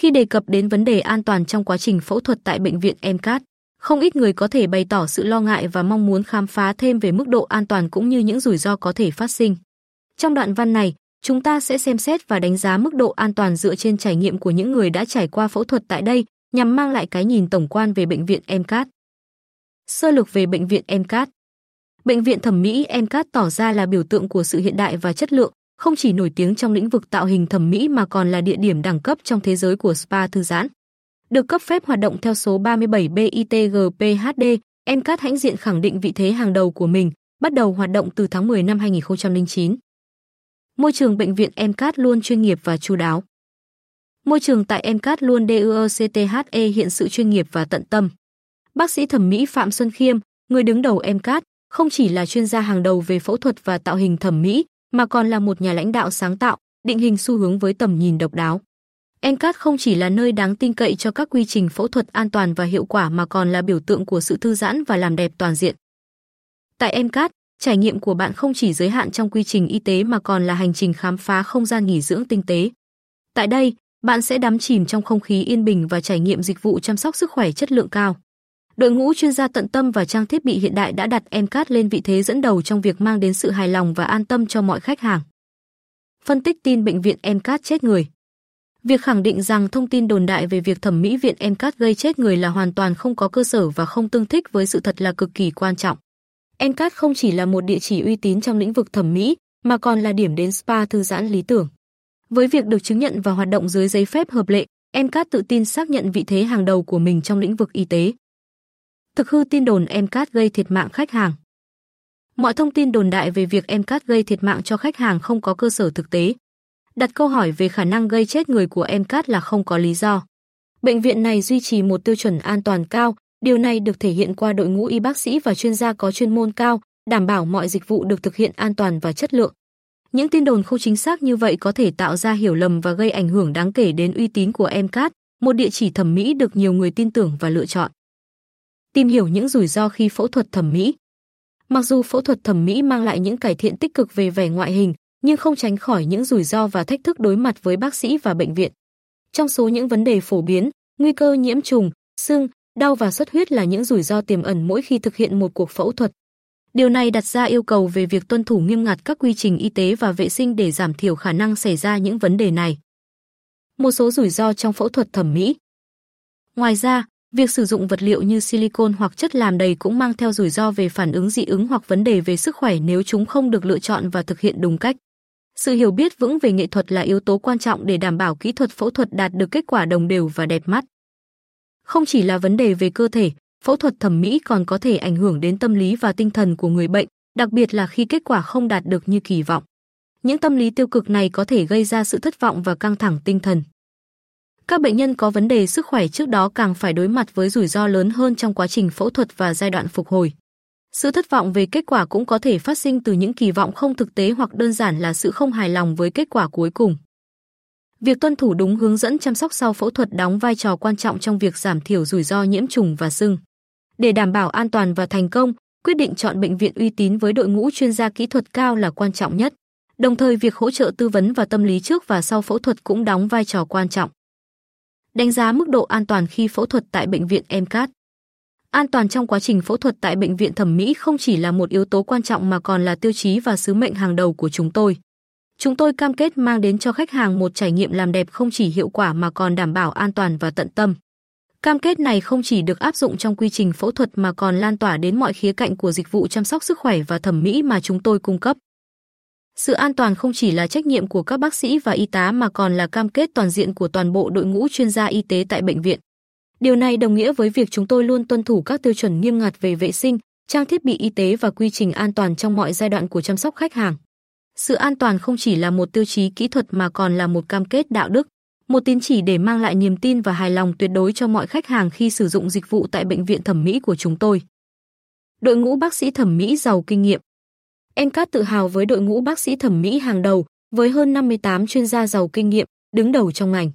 Khi đề cập đến vấn đề an toàn trong quá trình phẫu thuật tại bệnh viện MCAT, không ít người có thể bày tỏ sự lo ngại và mong muốn khám phá thêm về mức độ an toàn cũng như những rủi ro có thể phát sinh. Trong đoạn văn này, chúng ta sẽ xem xét và đánh giá mức độ an toàn dựa trên trải nghiệm của những người đã trải qua phẫu thuật tại đây, nhằm mang lại cái nhìn tổng quan về bệnh viện MCAT. Sơ lược về bệnh viện MCAT Bệnh viện thẩm mỹ MCAT tỏ ra là biểu tượng của sự hiện đại và chất lượng, không chỉ nổi tiếng trong lĩnh vực tạo hình thẩm mỹ mà còn là địa điểm đẳng cấp trong thế giới của spa thư giãn. Được cấp phép hoạt động theo số 37 BITGPHD, MCAT hãnh diện khẳng định vị thế hàng đầu của mình, bắt đầu hoạt động từ tháng 10 năm 2009. Môi trường bệnh viện MCAT luôn chuyên nghiệp và chu đáo. Môi trường tại MCAT luôn DUECTHE hiện sự chuyên nghiệp và tận tâm. Bác sĩ thẩm mỹ Phạm Xuân Khiêm, người đứng đầu MCAT, không chỉ là chuyên gia hàng đầu về phẫu thuật và tạo hình thẩm mỹ, mà còn là một nhà lãnh đạo sáng tạo, định hình xu hướng với tầm nhìn độc đáo. NCAT không chỉ là nơi đáng tin cậy cho các quy trình phẫu thuật an toàn và hiệu quả mà còn là biểu tượng của sự thư giãn và làm đẹp toàn diện. Tại NCAT, trải nghiệm của bạn không chỉ giới hạn trong quy trình y tế mà còn là hành trình khám phá không gian nghỉ dưỡng tinh tế. Tại đây, bạn sẽ đắm chìm trong không khí yên bình và trải nghiệm dịch vụ chăm sóc sức khỏe chất lượng cao. Đội ngũ chuyên gia tận tâm và trang thiết bị hiện đại đã đặt MCAT lên vị thế dẫn đầu trong việc mang đến sự hài lòng và an tâm cho mọi khách hàng. Phân tích tin bệnh viện MCAT chết người Việc khẳng định rằng thông tin đồn đại về việc thẩm mỹ viện MCAT gây chết người là hoàn toàn không có cơ sở và không tương thích với sự thật là cực kỳ quan trọng. MCAT không chỉ là một địa chỉ uy tín trong lĩnh vực thẩm mỹ, mà còn là điểm đến spa thư giãn lý tưởng. Với việc được chứng nhận và hoạt động dưới giấy phép hợp lệ, MCAT tự tin xác nhận vị thế hàng đầu của mình trong lĩnh vực y tế. Thực hư tin đồn MCAT gây thiệt mạng khách hàng. Mọi thông tin đồn đại về việc MCAT gây thiệt mạng cho khách hàng không có cơ sở thực tế. Đặt câu hỏi về khả năng gây chết người của MCAT là không có lý do. Bệnh viện này duy trì một tiêu chuẩn an toàn cao, điều này được thể hiện qua đội ngũ y bác sĩ và chuyên gia có chuyên môn cao, đảm bảo mọi dịch vụ được thực hiện an toàn và chất lượng. Những tin đồn không chính xác như vậy có thể tạo ra hiểu lầm và gây ảnh hưởng đáng kể đến uy tín của MCAT, một địa chỉ thẩm mỹ được nhiều người tin tưởng và lựa chọn tìm hiểu những rủi ro khi phẫu thuật thẩm mỹ. Mặc dù phẫu thuật thẩm mỹ mang lại những cải thiện tích cực về vẻ ngoại hình, nhưng không tránh khỏi những rủi ro và thách thức đối mặt với bác sĩ và bệnh viện. Trong số những vấn đề phổ biến, nguy cơ nhiễm trùng, sưng, đau và xuất huyết là những rủi ro tiềm ẩn mỗi khi thực hiện một cuộc phẫu thuật. Điều này đặt ra yêu cầu về việc tuân thủ nghiêm ngặt các quy trình y tế và vệ sinh để giảm thiểu khả năng xảy ra những vấn đề này. Một số rủi ro trong phẫu thuật thẩm mỹ. Ngoài ra, Việc sử dụng vật liệu như silicon hoặc chất làm đầy cũng mang theo rủi ro về phản ứng dị ứng hoặc vấn đề về sức khỏe nếu chúng không được lựa chọn và thực hiện đúng cách. Sự hiểu biết vững về nghệ thuật là yếu tố quan trọng để đảm bảo kỹ thuật phẫu thuật đạt được kết quả đồng đều và đẹp mắt. Không chỉ là vấn đề về cơ thể, phẫu thuật thẩm mỹ còn có thể ảnh hưởng đến tâm lý và tinh thần của người bệnh, đặc biệt là khi kết quả không đạt được như kỳ vọng. Những tâm lý tiêu cực này có thể gây ra sự thất vọng và căng thẳng tinh thần. Các bệnh nhân có vấn đề sức khỏe trước đó càng phải đối mặt với rủi ro lớn hơn trong quá trình phẫu thuật và giai đoạn phục hồi. Sự thất vọng về kết quả cũng có thể phát sinh từ những kỳ vọng không thực tế hoặc đơn giản là sự không hài lòng với kết quả cuối cùng. Việc tuân thủ đúng hướng dẫn chăm sóc sau phẫu thuật đóng vai trò quan trọng trong việc giảm thiểu rủi ro nhiễm trùng và sưng. Để đảm bảo an toàn và thành công, quyết định chọn bệnh viện uy tín với đội ngũ chuyên gia kỹ thuật cao là quan trọng nhất. Đồng thời việc hỗ trợ tư vấn và tâm lý trước và sau phẫu thuật cũng đóng vai trò quan trọng đánh giá mức độ an toàn khi phẫu thuật tại bệnh viện MCAT. An toàn trong quá trình phẫu thuật tại bệnh viện thẩm mỹ không chỉ là một yếu tố quan trọng mà còn là tiêu chí và sứ mệnh hàng đầu của chúng tôi. Chúng tôi cam kết mang đến cho khách hàng một trải nghiệm làm đẹp không chỉ hiệu quả mà còn đảm bảo an toàn và tận tâm. Cam kết này không chỉ được áp dụng trong quy trình phẫu thuật mà còn lan tỏa đến mọi khía cạnh của dịch vụ chăm sóc sức khỏe và thẩm mỹ mà chúng tôi cung cấp. Sự an toàn không chỉ là trách nhiệm của các bác sĩ và y tá mà còn là cam kết toàn diện của toàn bộ đội ngũ chuyên gia y tế tại bệnh viện. Điều này đồng nghĩa với việc chúng tôi luôn tuân thủ các tiêu chuẩn nghiêm ngặt về vệ sinh, trang thiết bị y tế và quy trình an toàn trong mọi giai đoạn của chăm sóc khách hàng. Sự an toàn không chỉ là một tiêu chí kỹ thuật mà còn là một cam kết đạo đức, một tín chỉ để mang lại niềm tin và hài lòng tuyệt đối cho mọi khách hàng khi sử dụng dịch vụ tại bệnh viện thẩm mỹ của chúng tôi. Đội ngũ bác sĩ thẩm mỹ giàu kinh nghiệm NCAT tự hào với đội ngũ bác sĩ thẩm mỹ hàng đầu, với hơn 58 chuyên gia giàu kinh nghiệm, đứng đầu trong ngành.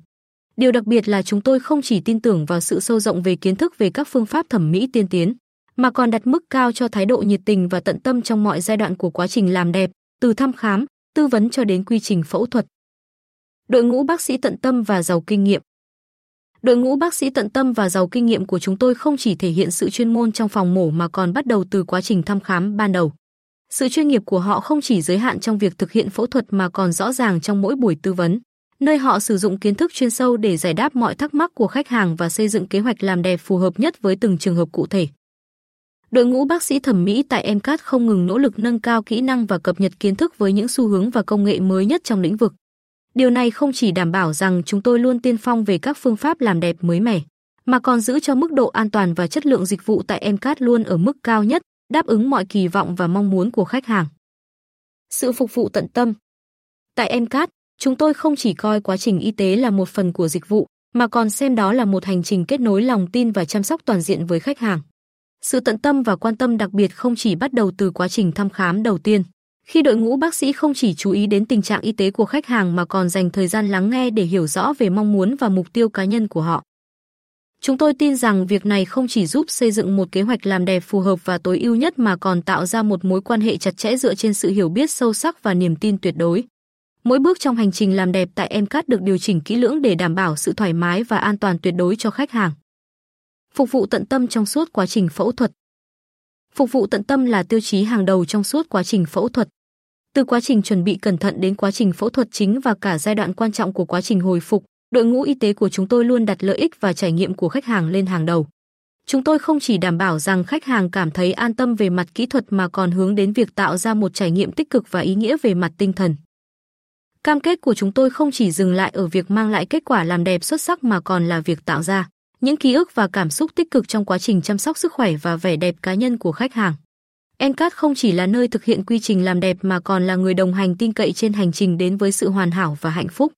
Điều đặc biệt là chúng tôi không chỉ tin tưởng vào sự sâu rộng về kiến thức về các phương pháp thẩm mỹ tiên tiến, mà còn đặt mức cao cho thái độ nhiệt tình và tận tâm trong mọi giai đoạn của quá trình làm đẹp, từ thăm khám, tư vấn cho đến quy trình phẫu thuật. Đội ngũ bác sĩ tận tâm và giàu kinh nghiệm. Đội ngũ bác sĩ tận tâm và giàu kinh nghiệm của chúng tôi không chỉ thể hiện sự chuyên môn trong phòng mổ mà còn bắt đầu từ quá trình thăm khám ban đầu. Sự chuyên nghiệp của họ không chỉ giới hạn trong việc thực hiện phẫu thuật mà còn rõ ràng trong mỗi buổi tư vấn, nơi họ sử dụng kiến thức chuyên sâu để giải đáp mọi thắc mắc của khách hàng và xây dựng kế hoạch làm đẹp phù hợp nhất với từng trường hợp cụ thể. Đội ngũ bác sĩ thẩm mỹ tại MCAT không ngừng nỗ lực nâng cao kỹ năng và cập nhật kiến thức với những xu hướng và công nghệ mới nhất trong lĩnh vực. Điều này không chỉ đảm bảo rằng chúng tôi luôn tiên phong về các phương pháp làm đẹp mới mẻ, mà còn giữ cho mức độ an toàn và chất lượng dịch vụ tại MCAT luôn ở mức cao nhất, đáp ứng mọi kỳ vọng và mong muốn của khách hàng. Sự phục vụ tận tâm Tại MCAT, chúng tôi không chỉ coi quá trình y tế là một phần của dịch vụ, mà còn xem đó là một hành trình kết nối lòng tin và chăm sóc toàn diện với khách hàng. Sự tận tâm và quan tâm đặc biệt không chỉ bắt đầu từ quá trình thăm khám đầu tiên, khi đội ngũ bác sĩ không chỉ chú ý đến tình trạng y tế của khách hàng mà còn dành thời gian lắng nghe để hiểu rõ về mong muốn và mục tiêu cá nhân của họ. Chúng tôi tin rằng việc này không chỉ giúp xây dựng một kế hoạch làm đẹp phù hợp và tối ưu nhất mà còn tạo ra một mối quan hệ chặt chẽ dựa trên sự hiểu biết sâu sắc và niềm tin tuyệt đối. Mỗi bước trong hành trình làm đẹp tại MCAT được điều chỉnh kỹ lưỡng để đảm bảo sự thoải mái và an toàn tuyệt đối cho khách hàng. Phục vụ tận tâm trong suốt quá trình phẫu thuật. Phục vụ tận tâm là tiêu chí hàng đầu trong suốt quá trình phẫu thuật. Từ quá trình chuẩn bị cẩn thận đến quá trình phẫu thuật chính và cả giai đoạn quan trọng của quá trình hồi phục, đội ngũ y tế của chúng tôi luôn đặt lợi ích và trải nghiệm của khách hàng lên hàng đầu. Chúng tôi không chỉ đảm bảo rằng khách hàng cảm thấy an tâm về mặt kỹ thuật mà còn hướng đến việc tạo ra một trải nghiệm tích cực và ý nghĩa về mặt tinh thần. Cam kết của chúng tôi không chỉ dừng lại ở việc mang lại kết quả làm đẹp xuất sắc mà còn là việc tạo ra những ký ức và cảm xúc tích cực trong quá trình chăm sóc sức khỏe và vẻ đẹp cá nhân của khách hàng. Encat không chỉ là nơi thực hiện quy trình làm đẹp mà còn là người đồng hành tin cậy trên hành trình đến với sự hoàn hảo và hạnh phúc.